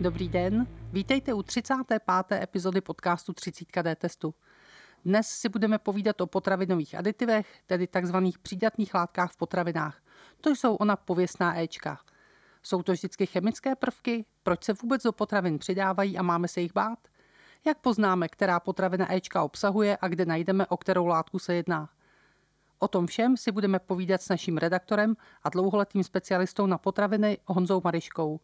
Dobrý den, vítejte u 35. epizody podcastu 30D testu. Dnes si budeme povídat o potravinových aditivech, tedy takzvaných přídatných látkách v potravinách. To jsou ona pověstná Ečka. Jsou to vždycky chemické prvky? Proč se vůbec do potravin přidávají a máme se jich bát? Jak poznáme, která potravina Ečka obsahuje a kde najdeme, o kterou látku se jedná? O tom všem si budeme povídat s naším redaktorem a dlouholetým specialistou na potraviny Honzou Mariškou.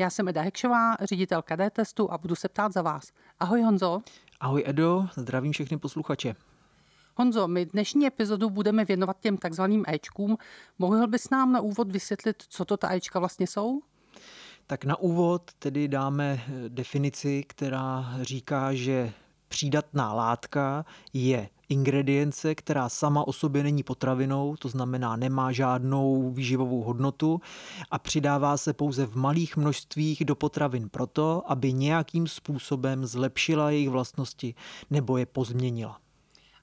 Já jsem Eda Hekšová, ředitelka D-testu a budu se ptát za vás. Ahoj Honzo. Ahoj Edo, zdravím všechny posluchače. Honzo, my dnešní epizodu budeme věnovat těm takzvaným Ečkům. Mohl bys nám na úvod vysvětlit, co to ta Ečka vlastně jsou? Tak na úvod tedy dáme definici, která říká, že přídatná látka je ingredience, která sama o sobě není potravinou, to znamená nemá žádnou výživovou hodnotu a přidává se pouze v malých množstvích do potravin proto, aby nějakým způsobem zlepšila jejich vlastnosti nebo je pozměnila.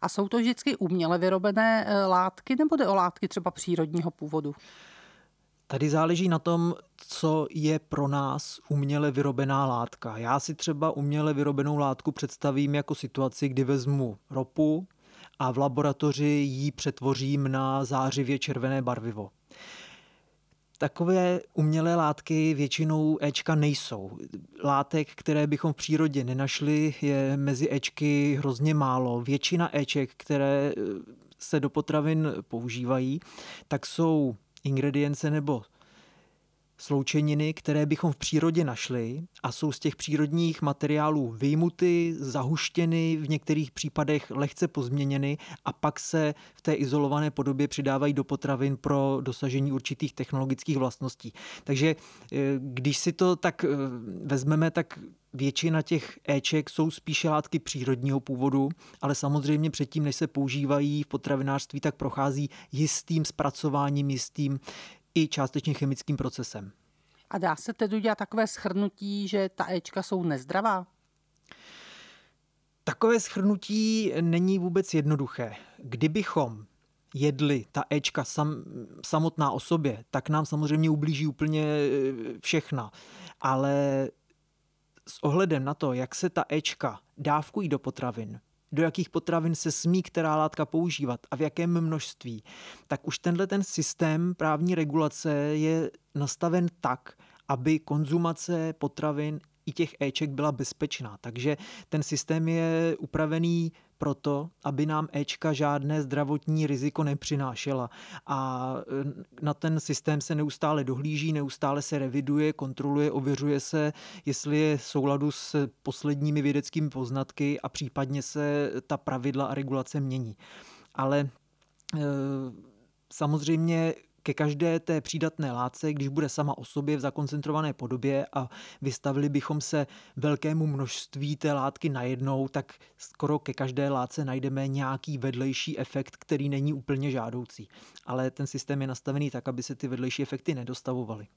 A jsou to vždycky uměle vyrobené eh, látky nebo jde o látky třeba přírodního původu? Tady záleží na tom, co je pro nás uměle vyrobená látka. Já si třeba uměle vyrobenou látku představím jako situaci, kdy vezmu ropu a v laboratoři ji přetvořím na zářivě červené barvivo. Takové umělé látky většinou Ečka nejsou. Látek, které bychom v přírodě nenašli, je mezi Ečky hrozně málo. Většina Eček, které se do potravin používají, tak jsou ingredience nebo sloučeniny, které bychom v přírodě našli a jsou z těch přírodních materiálů vyjmuty, zahuštěny, v některých případech lehce pozměněny a pak se v té izolované podobě přidávají do potravin pro dosažení určitých technologických vlastností. Takže eh, když si to tak eh, vezmeme, tak Většina těch éček jsou spíše látky přírodního původu, ale samozřejmě předtím, než se používají v potravinářství, tak prochází jistým zpracováním, jistým i částečně chemickým procesem. A dá se tedy udělat takové schrnutí, že ta Ečka jsou nezdravá? Takové schrnutí není vůbec jednoduché. Kdybychom jedli ta Ečka sam, samotná o sobě, tak nám samozřejmě ublíží úplně e, všechna. Ale s ohledem na to, jak se ta Ečka dávkují do potravin, do jakých potravin se smí která látka používat a v jakém množství, tak už tenhle ten systém právní regulace je nastaven tak, aby konzumace potravin i těch Eček byla bezpečná. Takže ten systém je upravený proto, aby nám Ečka žádné zdravotní riziko nepřinášela. A e, na ten systém se neustále dohlíží, neustále se reviduje, kontroluje, ověřuje se, jestli je souladu s posledními vědeckými poznatky a případně se ta pravidla a regulace mění. Ale e, samozřejmě ke každé té přídatné látce, když bude sama o sobě v zakoncentrované podobě a vystavili bychom se velkému množství té látky najednou, tak skoro ke každé látce najdeme nějaký vedlejší efekt, který není úplně žádoucí. Ale ten systém je nastavený tak, aby se ty vedlejší efekty nedostavovaly.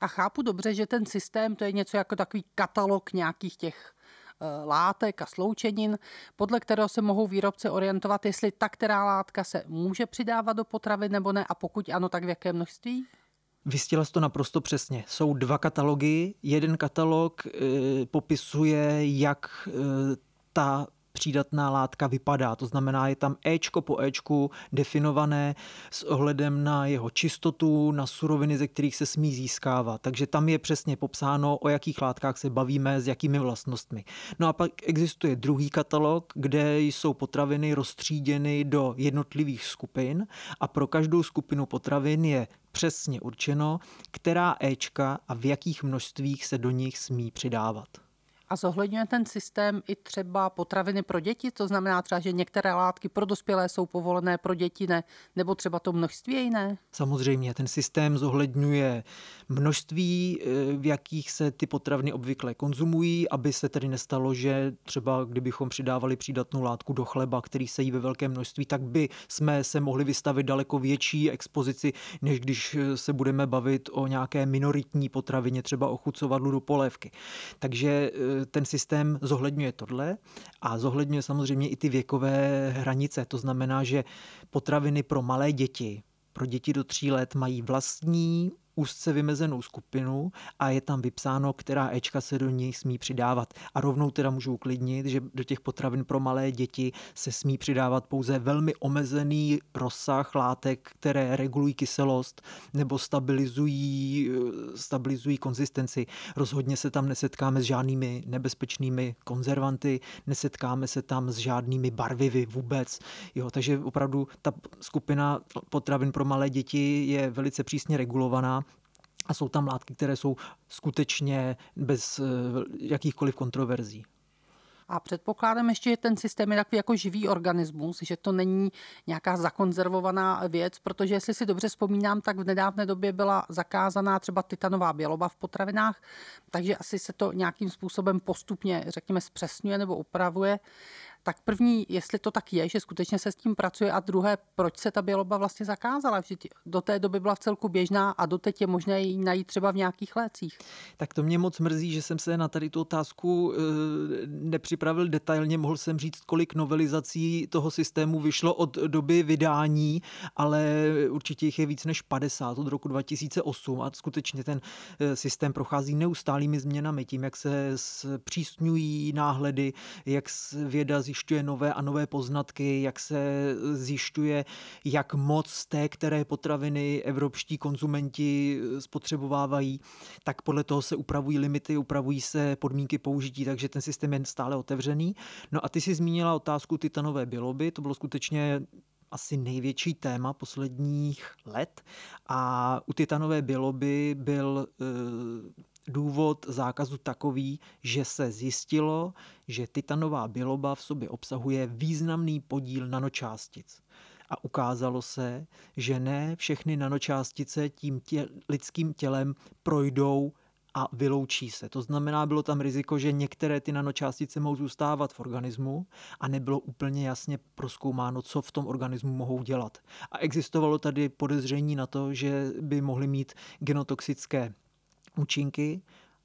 A chápu dobře, že ten systém to je něco jako takový katalog nějakých těch látek a sloučenin, podle kterého se mohou výrobce orientovat, jestli ta která látka se může přidávat do potravy nebo ne a pokud ano, tak v jaké množství? Vystila to naprosto přesně. Jsou dva katalogy. Jeden katalog e, popisuje, jak e, ta přídatná látka vypadá. To znamená, je tam Ečko po Ečku definované s ohledem na jeho čistotu, na suroviny, ze kterých se smí získávat. Takže tam je přesně popsáno, o jakých látkách se bavíme, s jakými vlastnostmi. No a pak existuje druhý katalog, kde jsou potraviny rozstříděny do jednotlivých skupin a pro každou skupinu potravin je přesně určeno, která Ečka a v jakých množstvích se do nich smí přidávat. A zohledňuje ten systém i třeba potraviny pro děti? To znamená třeba, že některé látky pro dospělé jsou povolené, pro děti ne, nebo třeba to množství je jiné? Samozřejmě, ten systém zohledňuje množství, eh, v jakých se ty potraviny obvykle konzumují, aby se tedy nestalo, že třeba kdybychom přidávali přídatnou látku do chleba, který se jí ve velkém množství, tak by jsme se mohli vystavit daleko větší expozici, než když eh, se budeme bavit o nějaké minoritní potravině, třeba o chucovadlu do polévky. Takže eh, ten systém zohledňuje tohle a zohledňuje samozřejmě i ty věkové hranice. To znamená, že potraviny pro malé děti, pro děti do tří let mají vlastní úzce vymezenou skupinu a je tam vypsáno, která Ečka se do něj smí přidávat. A rovnou teda můžu uklidnit, že do těch potravin pro malé děti se smí přidávat pouze velmi omezený rozsah látek, které regulují kyselost nebo stabilizují, stabilizují konzistenci. Rozhodně se tam nesetkáme s žádnými nebezpečnými konzervanty, nesetkáme se tam s žádnými barvivy vůbec. Jo, takže opravdu ta skupina potravin pro malé děti je velice přísně regulovaná a jsou tam látky, které jsou skutečně bez eh, jakýchkoliv kontroverzí. A předpokládám ještě, že ten systém je takový jako živý organismus, že to není nějaká zakonzervovaná věc, protože jestli si dobře vzpomínám, tak v nedávné době byla zakázaná třeba titanová běloba v potravinách, takže asi se to nějakým způsobem postupně, řekněme, zpřesňuje nebo upravuje. Tak první, jestli to tak je, že skutečně se s tím pracuje a druhé, proč se ta běloba vlastně zakázala? Vždyť do té doby byla v celku běžná a doteď je možné ji najít třeba v nějakých lécích. Tak to mě moc mrzí, že jsem se na tady tu otázku e, nepřipravil detailně. Mohl jsem říct, kolik novelizací toho systému vyšlo od doby vydání, ale určitě jich je víc než 50 od roku 2008 a skutečně ten e, systém prochází neustálými změnami tím, jak se zpřísňují náhledy, jak věda nové a nové poznatky, jak se zjišťuje, jak moc té, které potraviny evropští konzumenti spotřebovávají, tak podle toho se upravují limity, upravují se podmínky použití, takže ten systém je stále otevřený. No a ty si zmínila otázku titanové biloby, to bylo skutečně asi největší téma posledních let a u titanové biloby byl e, důvod zákazu takový, že se zjistilo, že titanová biloba v sobě obsahuje významný podíl nanočástic. A ukázalo se, že ne všechny nanočástice tím tě, lidským tělem projdou a vyloučí se. To znamená, bylo tam riziko, že některé ty nanočástice mohou zůstávat v organismu a nebylo úplně jasně proskoumáno, co v tom organismu mohou dělat. A existovalo tady podezření na to, že by mohly mít genotoxické účinky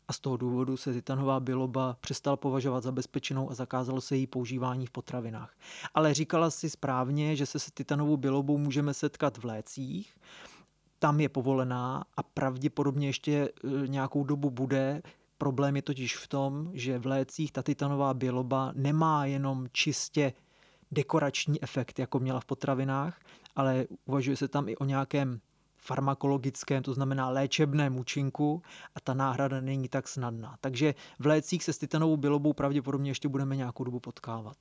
a z toho důvodu se titanová biloba přestala považovat za bezpečnou a zakázalo se její používání v potravinách. Ale říkala si správně, že se s titanovou bilobou můžeme setkat v lécích, tam je povolená a pravděpodobně ještě e, nějakou dobu bude. Problém je totiž v tom, že v lécích ta titanová biloba nemá jenom čistě dekorační efekt, jako měla v potravinách, ale uvažuje se tam i o nějakém farmakologickém, to znamená léčebném účinku a ta náhrada není tak snadná. Takže v lécích se s titanovou bilobou pravděpodobně ještě budeme nějakou dobu potkávat.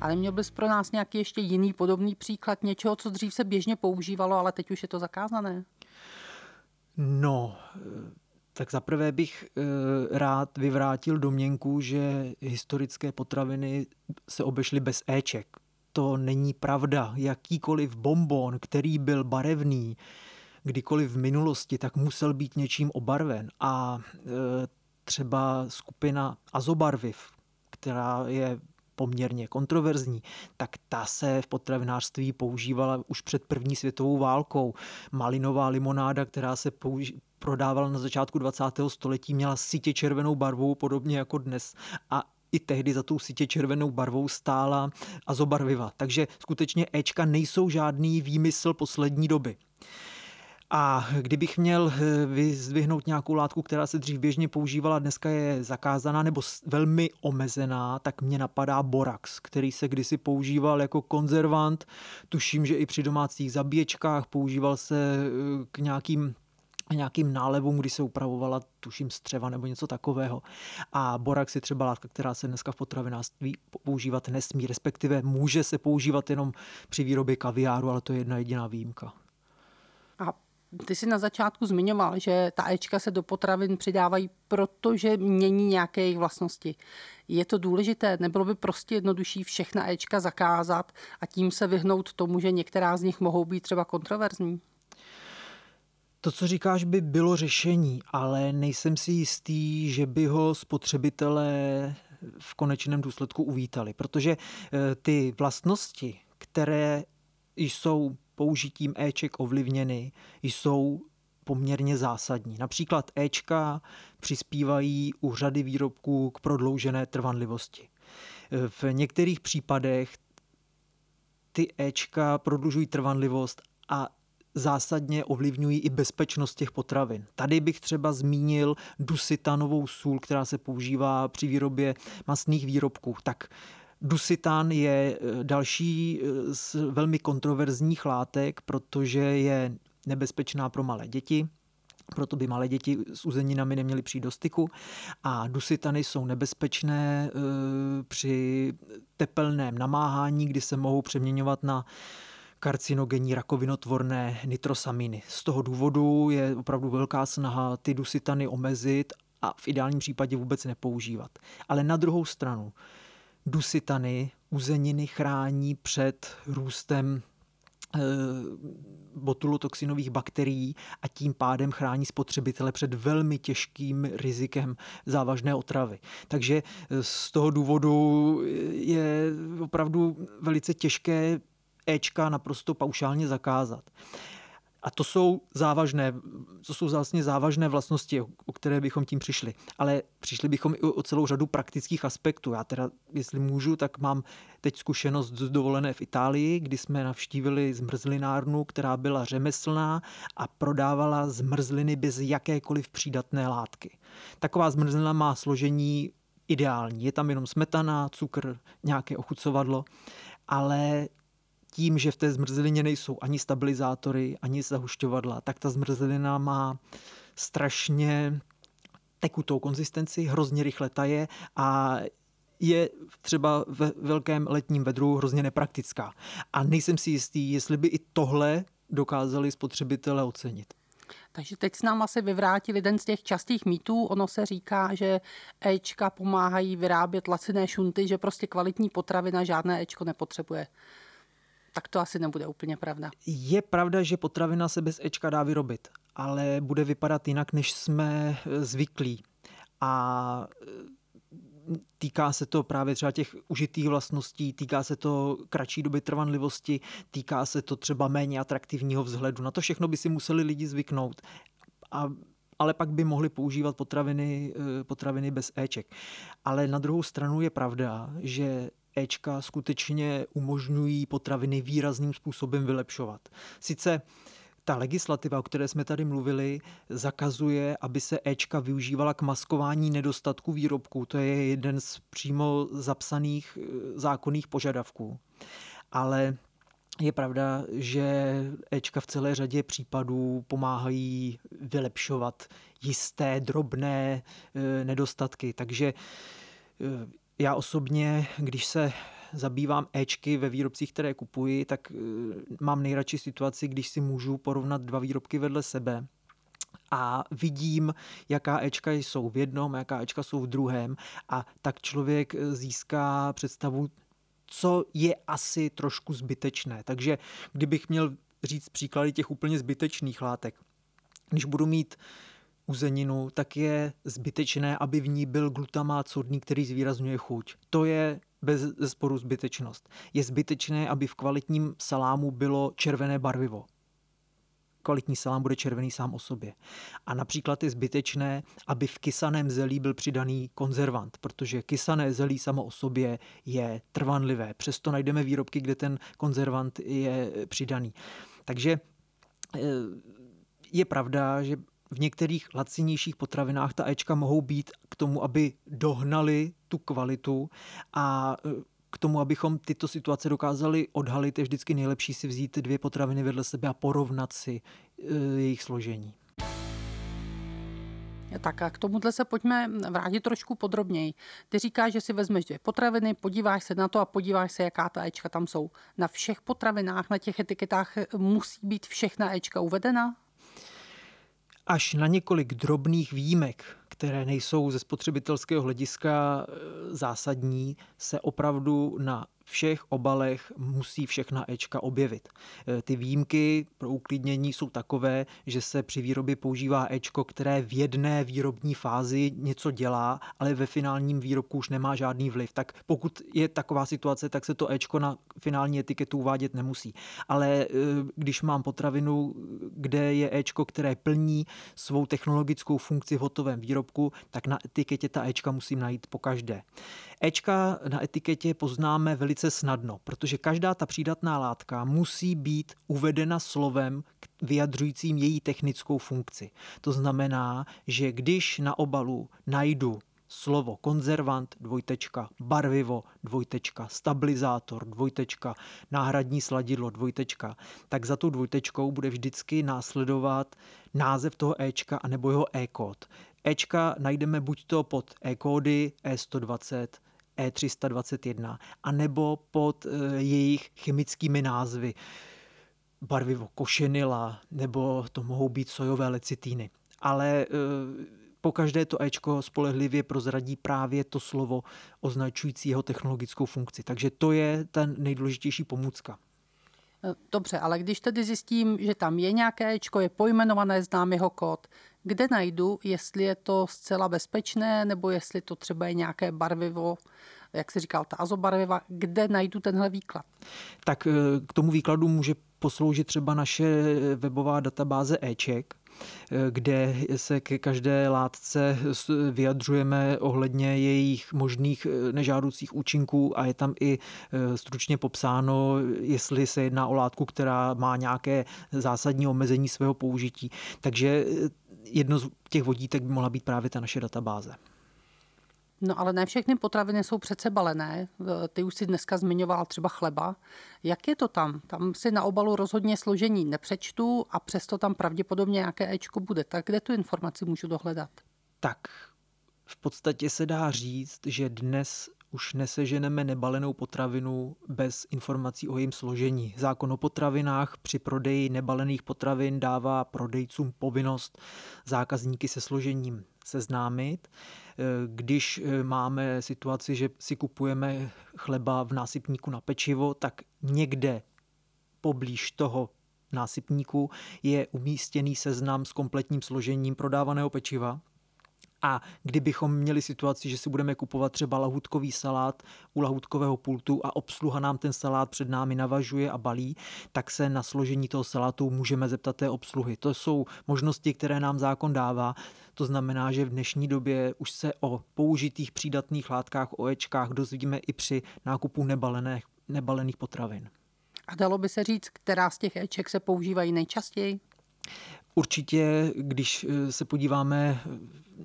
Ale měl bys pro nás nějaký ještě jiný podobný příklad něčeho, co dřív se běžně používalo, ale teď už je to zakázané? No, tak zaprvé bych eh, rád vyvrátil domněnku, že historické potraviny se obešly bez éček to není pravda. Jakýkoliv bonbon, který byl barevný, kdykoliv v minulosti, tak musel být něčím obarven. A e, třeba skupina azobarviv, která je poměrně kontroverzní, tak ta se v potravinářství používala už před první světovou válkou. Malinová limonáda, která se použi- prodávala na začátku 20. století, měla sítě červenou barvu, podobně jako dnes. A i tehdy za tou sítě červenou barvou stála azobarviva. Takže skutečně Ečka nejsou žádný výmysl poslední doby. A kdybych měl eh, vyzdvihnout nějakou látku, která se dřív běžně používala, dneska je zakázaná nebo velmi omezená, tak mě napadá borax, který se kdysi používal jako konzervant. Tuším, že i při domácích zabíječkách používal se eh, k nějakým nějakým nálevům, kdy se upravovala, tuším, střeva nebo něco takového. A borax je třeba látka, která se dneska v potravinářství používat nesmí, respektive může se používat jenom při výrobě kaviáru, ale to je jedna jediná výjimka. A ty jsi na začátku zmiňoval, že ta Ečka se do potravin přidávají, protože mění nějaké jejich vlastnosti. Je to důležité? Nebylo by prostě jednodušší všechna Ečka zakázat a tím se vyhnout tomu, že některá z nich mohou být třeba kontroverzní? To, co říkáš, by bylo řešení, ale nejsem si jistý, že by ho spotřebitelé v konečném důsledku uvítali, protože eh, ty vlastnosti, které jsou použitím Eček ovlivněny, jsou poměrně zásadní. Například Ečka přispívají u řady výrobků k prodloužené trvanlivosti. Eh, v některých případech ty Ečka prodlužují trvanlivost a zásadně ovlivňují i bezpečnost těch potravin. Tady bych třeba zmínil dusitanovou sůl, která se používá při výrobě masných výrobků. Tak Dusitan je eh, další eh, z velmi kontroverzních látek, protože je nebezpečná pro malé děti, proto by malé děti s uzeninami neměly přijít do styku. A dusitany jsou nebezpečné e, při tepelném namáhání, kdy se mohou přeměňovat na karcinogenní rakovinotvorné nitrosaminy. Z toho důvodu je opravdu velká snaha ty dusitany omezit a v ideálním případě vůbec nepoužívat. Ale na druhou stranu, dusitany uzeniny chrání před růstem Eh, botulotoxinových bakterií a tím pádem chrání spotřebitele před velmi těžkým rizikem závažné otravy. Takže eh, z toho důvodu je opravdu velice těžké Ečka naprosto paušálně zakázat. A to jsou závažné, to jsou vlastně závažné vlastnosti, o které bychom tím přišli. Ale přišli bychom i o celou řadu praktických aspektů. Já teda, jestli můžu, tak mám teď zkušenost z dovolené v Itálii, kdy jsme navštívili zmrzlinárnu, která byla řemeslná a prodávala zmrzliny bez jakékoliv přídatné látky. Taková zmrzlina má složení ideální. Je tam jenom smetana, cukr, nějaké ochucovadlo, ale tím, že v té zmrzlině nejsou ani stabilizátory, ani zahušťovadla, tak ta zmrzlina má strašně tekutou konzistenci, hrozně rychle taje a je třeba ve velkém letním vedru hrozně nepraktická. A nejsem si jistý, jestli by i tohle dokázali spotřebitele ocenit. Takže teď s nám asi vyvrátili jeden z těch častých mýtů. Ono se říká, že Ečka pomáhají vyrábět laciné šunty, že prostě kvalitní potravina žádné Ečko nepotřebuje tak to asi nebude úplně pravda. Je pravda, že potravina se bez Ečka dá vyrobit, ale bude vypadat jinak, než jsme eh, zvyklí. A eh, týká se to právě třeba těch užitých vlastností, týká se to kratší doby trvanlivosti, týká se to třeba méně atraktivního vzhledu. Na to všechno by si museli lidi zvyknout. A ale pak by mohli používat potraviny, eh, potraviny bez Eček. Ale na druhou stranu je pravda, že Ečka skutečně umožňují potraviny výrazným způsobem vylepšovat. Sice ta legislativa, o které jsme tady mluvili, zakazuje, aby se Ečka využívala k maskování nedostatku výrobků. To je jeden z přímo zapsaných eh, zákonných požadavků. Ale je pravda, že Ečka v celé řadě případů pomáhají vylepšovat jisté drobné eh, nedostatky. Takže eh, já osobně, když se zabývám Ečky ve výrobcích, které kupuji, tak eh, mám nejradši situaci, když si můžu porovnat dva výrobky vedle sebe a vidím, jaká Ečka jsou v jednom, jaká Ečka jsou v druhém a tak člověk eh, získá představu, co je asi trošku zbytečné. Takže kdybych měl říct příklady těch úplně zbytečných látek, když budu mít uzeninu, tak je zbytečné, aby v ní byl glutamát sodný, který zvýrazňuje chuť. To je bez zesporu zbytečnost. Je zbytečné, aby v kvalitním salámu bylo červené barvivo. Kvalitní salám bude červený sám o sobě. A například je zbytečné, aby v kysaném zelí byl přidaný konzervant, protože kysané zelí samo o sobě je trvanlivé. Přesto najdeme výrobky, kde ten konzervant je přidaný. Takže eh, je pravda, že v některých lacinějších potravinách ta Ečka mohou být k tomu, aby dohnali tu kvalitu a e, k tomu, abychom tyto situace dokázali odhalit, je vždycky nejlepší si vzít dvě potraviny vedle sebe a porovnat si e, jejich složení. Tak a k tomuhle se pojďme vrátit trošku podrobněji. Ty říkáš, že si vezmeš dvě potraviny, podíváš se na to a podíváš se, jaká ta Ečka tam jsou. Na všech potravinách, na těch etiketách musí být všechna Ečka uvedena? Až na několik drobných výjimek, které nejsou ze spotřebitelského hlediska e, zásadní, se opravdu na všech obalech musí všechna Ečka objevit. E, ty výjimky pro uklidnění jsou takové, že se při výrobě používá Ečko, které v jedné výrobní fázi něco dělá, ale ve finálním výrobku už nemá žádný vliv. Tak pokud je taková situace, tak se to Ečko na finální etiketu uvádět nemusí. Ale e, když mám potravinu, kde je Ečko, které plní svou technologickou funkci v hotovém výrobku, výrobku, tak na etiketě ta Ečka musím najít po každé. Ečka na etiketě poznáme velice snadno, protože každá ta přídatná látka musí být uvedena slovem vyjadřujícím její technickou funkci. To znamená, že když na obalu najdu slovo konzervant, dvojtečka, barvivo, dvojtečka, stabilizátor, dvojtečka, náhradní sladidlo, dvojtečka, tak za tou dvojtečkou bude vždycky následovat název toho Ečka anebo jeho E-kód. Ečka najdeme buď to pod E-kódy E120, E321, anebo pod e, jejich chemickými názvy barvivo košenila, nebo to mohou být sojové lecitíny. Ale e, po každé to Ečko spolehlivě prozradí právě to slovo označující jeho technologickou funkci. Takže to je ten nejdůležitější pomůcka. E, dobře, ale když tedy zjistím, že tam je nějaké Ečko, je pojmenované, znám jeho kód, kde najdu, jestli je to zcela bezpečné, nebo jestli to třeba je nějaké barvivo, jak se říkal, ta azobarviva, kde najdu tenhle výklad? Tak e, k tomu výkladu může posloužit třeba naše webová databáze e-check, kde se ke každé látce vyjadřujeme ohledně jejich možných eh, nežádoucích účinků a je tam i eh, stručně popsáno, jestli se jedná o látku, která má nějaké zásadní omezení svého použití. Takže eh, jedno z těch vodítek by mohla být právě ta naše databáze. No ale ne všechny potraviny jsou přece balené. Ty už si dneska zmiňoval třeba chleba. Jak je to tam? Tam si na obalu rozhodně složení nepřečtu a přesto tam pravděpodobně nějaké Ečko bude. Tak kde tu informaci můžu dohledat? Tak v podstatě se dá říct, že dnes už neseženeme nebalenou potravinu bez informací o jejím složení. Zákon o potravinách při prodeji nebalených potravin dává prodejcům povinnost zákazníky se složením seznámit. Když máme situaci, že si kupujeme chleba v násypníku na pečivo, tak někde poblíž toho násypníku je umístěný seznam s kompletním složením prodávaného pečiva, a kdybychom měli situaci, že si budeme kupovat třeba lahutkový salát u lahutkového pultu a obsluha nám ten salát před námi navažuje a balí, tak se na složení toho salátu můžeme zeptat té obsluhy. To jsou možnosti, které nám zákon dává. To znamená, že v dnešní době už se o použitých přídatných látkách, o ečkách dozvíme i při nákupu nebalených, nebalených potravin. A dalo by se říct, která z těch Eček se používají nejčastěji? Určitě, když eh, se podíváme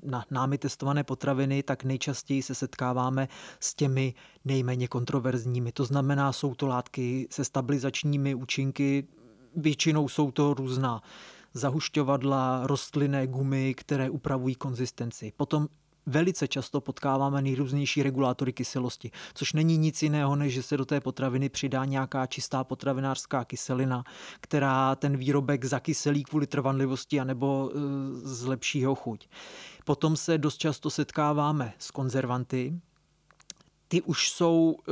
na námi testované potraviny, tak nejčastěji se setkáváme s těmi nejméně kontroverzními. To znamená, jsou to látky se stabilizačními účinky, většinou jsou to různá zahušťovadla, rostlinné gumy, které upravují konzistenci. Potom velice často potkáváme nejrůznější regulátory kyselosti, což není nic jiného, než že se do té potraviny přidá nějaká čistá potravinářská kyselina, která ten výrobek zakyselí kvůli trvanlivosti anebo e, zlepší jeho chuť. Potom se dost často setkáváme s konzervanty. Ty už jsou e,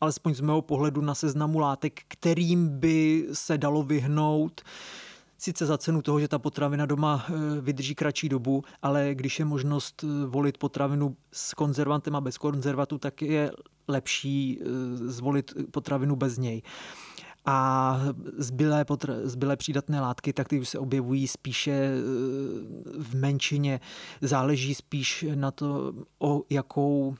alespoň z mého pohledu na seznamu látek, kterým by se dalo vyhnout sice za cenu toho, že ta potravina doma eh, vydrží kratší dobu, ale když je možnost eh, volit potravinu s konzervantem a bez konzervatu, tak je lepší eh, zvolit potravinu bez něj. A zbylé, potra- zbylé přídatné látky, tak ty už se objevují spíše v menšině. Záleží spíš na to, o jakou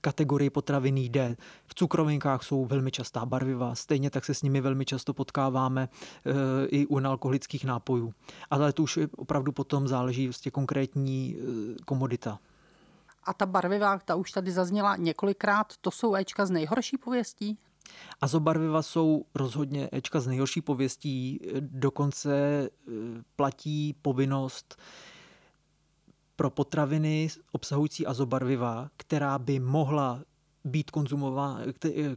kategorii potravin jde. V cukrovinkách jsou velmi častá barviva, stejně tak se s nimi velmi často potkáváme eh, i u alkoholických nápojů. Ale to už opravdu potom záleží vlastně konkrétní eh, komodita. A ta barviva, ta už tady zazněla několikrát, to jsou Ečka z nejhorší pověstí? Azobarviva jsou rozhodně Ečka z nejhorší pověstí, dokonce platí povinnost pro potraviny obsahující azobarviva, která by mohla být konzumovány,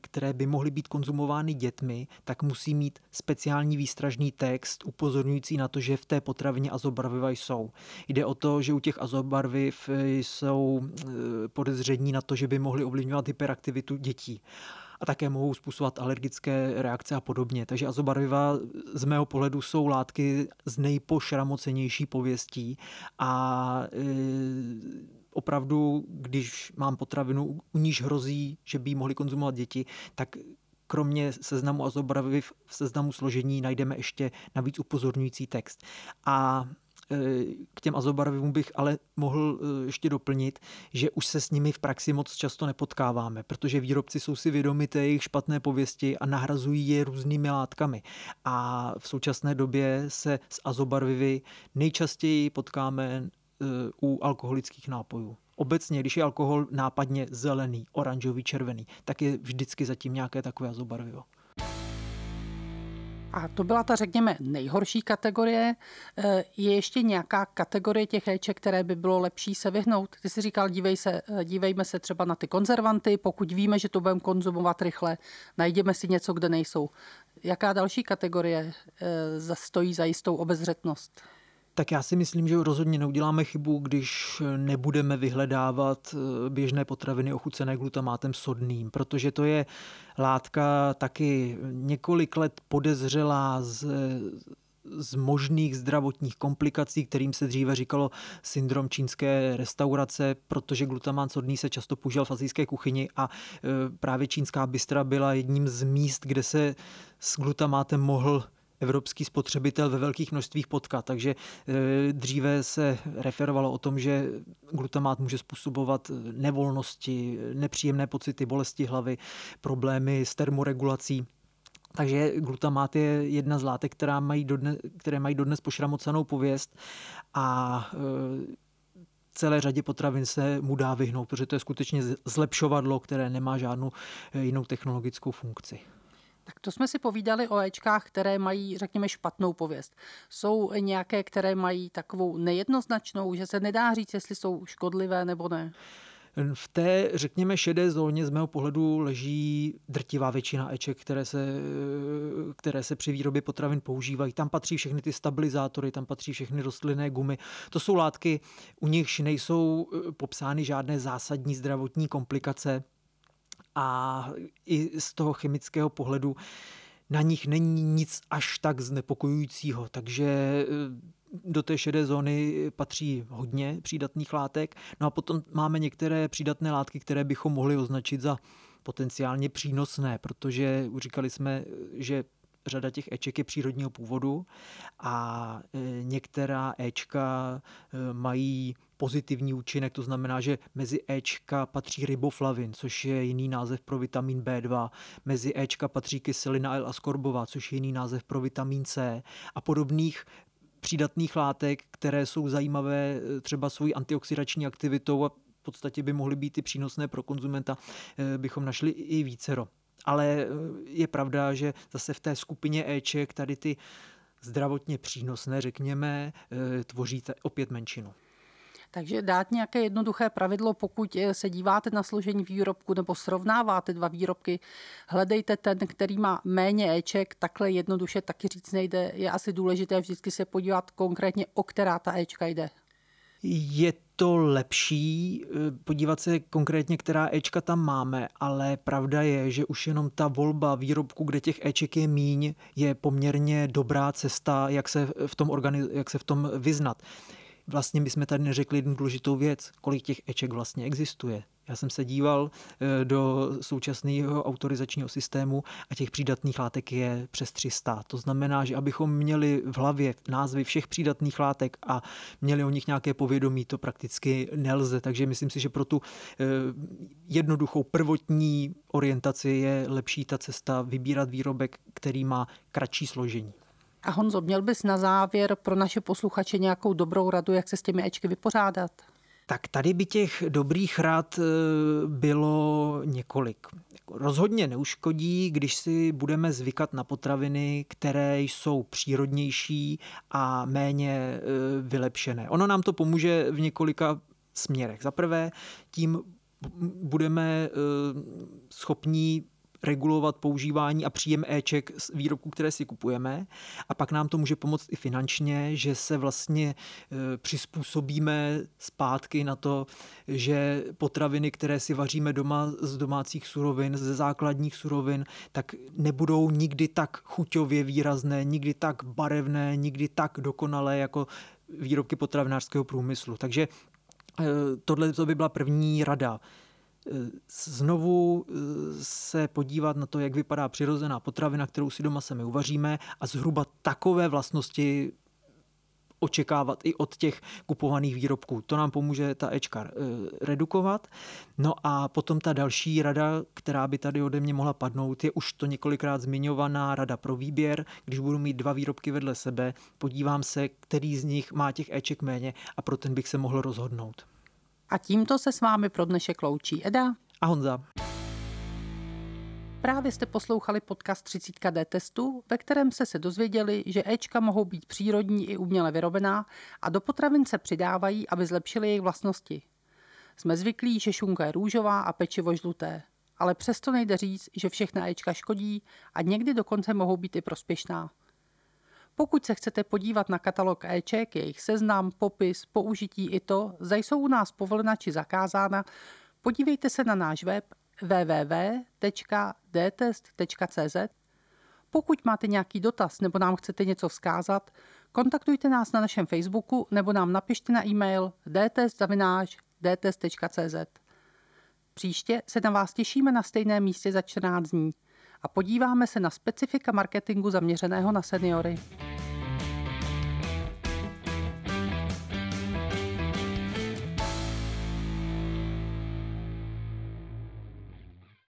které by mohly být konzumovány dětmi, tak musí mít speciální výstražný text upozorňující na to, že v té potravině azobarviva jsou. Jde o to, že u těch azobarviv jsou eh, podezření na to, že by mohly ovlivňovat hyperaktivitu dětí a také mohou způsobovat alergické reakce a podobně. Takže azobarviva z mého pohledu jsou látky z nejpošramocenější pověstí a e, opravdu, když mám potravinu, u níž hrozí, že by ji mohli konzumovat děti, tak kromě seznamu azobarviv v seznamu složení najdeme ještě navíc upozorňující text. A k těm azobarvivům bych ale mohl ještě doplnit, že už se s nimi v praxi moc často nepotkáváme, protože výrobci jsou si vědomi té jejich špatné pověsti a nahrazují je různými látkami. A v současné době se s azobarvivy nejčastěji potkáme u alkoholických nápojů. Obecně, když je alkohol nápadně zelený, oranžový, červený, tak je vždycky zatím nějaké takové azobarvivo. A to byla ta, řekněme, nejhorší kategorie. E, je ještě nějaká kategorie těch léček, které by bylo lepší se vyhnout? Ty jsi říkal, dívej se, e, dívejme se třeba na ty konzervanty, pokud víme, že to budeme konzumovat rychle, najdeme si něco, kde nejsou. Jaká další kategorie e, stojí za jistou obezřetnost? Tak já si myslím, že rozhodně neuděláme chybu, když nebudeme vyhledávat eh, běžné potraviny ochucené glutamátem sodným, protože to je látka taky několik let podezřelá z z možných zdravotních komplikací, kterým se dříve říkalo syndrom čínské restaurace, protože glutamát sodný se často používal v azijské kuchyni a eh, právě čínská bystra byla jedním z míst, kde se s glutamátem mohl evropský spotřebitel ve velkých množstvích potkat. Takže e, dříve se referovalo o tom, že glutamát může způsobovat nevolnosti, nepříjemné pocity, bolesti hlavy, problémy s termoregulací. Takže glutamát je jedna z látek, která mají dodnes, které mají dodnes pošramocenou pověst a celé řadě potravin se mu dá vyhnout, protože to je skutečně zlepšovadlo, které nemá žádnou jinou technologickou funkci. Tak to jsme si povídali o Ečkách, které mají, řekněme, špatnou pověst. Jsou nějaké, které mají takovou nejednoznačnou, že se nedá říct, jestli jsou škodlivé nebo ne? V té, řekněme, šedé zóně z mého pohledu leží drtivá většina eček, které se, které se při výrobě potravin používají. Tam patří všechny ty stabilizátory, tam patří všechny rostlinné gumy. To jsou látky, u nichž nejsou popsány žádné zásadní zdravotní komplikace a i z toho chemického pohledu na nich není nic až tak znepokojujícího, takže eh, do té šedé zóny patří hodně přídatných látek. No a potom máme některé přídatné látky, které bychom mohli označit za potenciálně přínosné, protože říkali jsme, že řada těch Eček je přírodního původu a e, některá Ečka e, mají pozitivní účinek, to znamená, že mezi Ečka patří riboflavin, což je jiný název pro vitamin B2, mezi Ečka patří kyselina L-askorbová, což je jiný název pro vitamin C a podobných přídatných látek, které jsou zajímavé e, třeba svojí antioxidační aktivitou a v podstatě by mohly být i přínosné pro konzumenta, bychom našli i vícero. Ale eh, je pravda, že zase v té skupině Eček tady ty zdravotně přínosné, řekněme, eh, tvoří opět menšinu. Takže dát nějaké jednoduché pravidlo, pokud eh, se díváte na složení výrobku nebo srovnáváte dva výrobky, hledejte ten, který má méně Eček, takhle jednoduše taky říct nejde. Je asi důležité vždycky se podívat konkrétně, o která ta Ečka jde. Je to lepší eh, podívat se konkrétně, která Ečka tam máme, ale pravda je, že už jenom ta volba výrobku, kde těch Eček je míň, je poměrně dobrá cesta, jak se v tom, organiz- jak se v tom vyznat. Vlastně jsme tady neřekli jednu důležitou věc, kolik těch Eček vlastně existuje. Já jsem se díval eh, do současného autorizačního systému a těch přídatných látek je přes 300. To znamená, že abychom měli v hlavě názvy všech přídatných látek a měli o nich nějaké povědomí, to prakticky nelze. Takže myslím si, že pro tu eh, jednoduchou prvotní orientaci je lepší ta cesta vybírat výrobek, který má kratší složení. A Honzo, měl bys na závěr pro naše posluchače nějakou dobrou radu, jak se s těmi Ečky vypořádat? Tak tady by těch dobrých rad eh, bylo několik. Rozhodně neuškodí, když si budeme zvykat na potraviny, které jsou přírodnější a méně eh, vylepšené. Ono nám to pomůže v několika směrech. Za prvé, tím budeme eh, schopní regulovat používání a příjem éček z výrobků, které si kupujeme. A pak nám to může pomoct i finančně, že se vlastně e, přizpůsobíme zpátky na to, že potraviny, které si vaříme doma z domácích surovin, ze základních surovin, tak nebudou nikdy tak chuťově výrazné, nikdy tak barevné, nikdy tak dokonalé jako výrobky potravinářského průmyslu. Takže e, tohle to by byla první rada znovu eh, se podívat na to, jak vypadá přirozená potravina, kterou si doma sami uvaříme a zhruba takové vlastnosti očekávat i od těch kupovaných výrobků. To nám pomůže ta Ečka eh, redukovat. No a potom ta další rada, která by tady ode mě mohla padnout, je už to několikrát zmiňovaná rada pro výběr. Když budu mít dva výrobky vedle sebe, podívám se, který z nich má těch Eček méně a pro ten bych se mohl rozhodnout. A tímto se s vámi pro dnešek loučí Eda a Honza. Právě jste poslouchali podcast 30D testu, ve kterém jste se dozvěděli, že Ečka mohou být přírodní i uměle vyrobená a do potravin se přidávají, aby zlepšily jejich vlastnosti. Jsme zvyklí, že šunka je růžová a pečivo žluté, ale přesto nejde říct, že všechna Ečka škodí a někdy dokonce mohou být i prospěšná. Pokud se chcete podívat na katalog Eček, jejich seznam, popis, použití i to, zda jsou u nás povolena či zakázána, podívejte se na náš web www.dtest.cz. Pokud máte nějaký dotaz nebo nám chcete něco vzkázat, kontaktujte nás na našem Facebooku nebo nám napište na e-mail dtest.cz. Příště se na vás těšíme na stejném místě za 14 dní a podíváme se na specifika marketingu zaměřeného na seniory.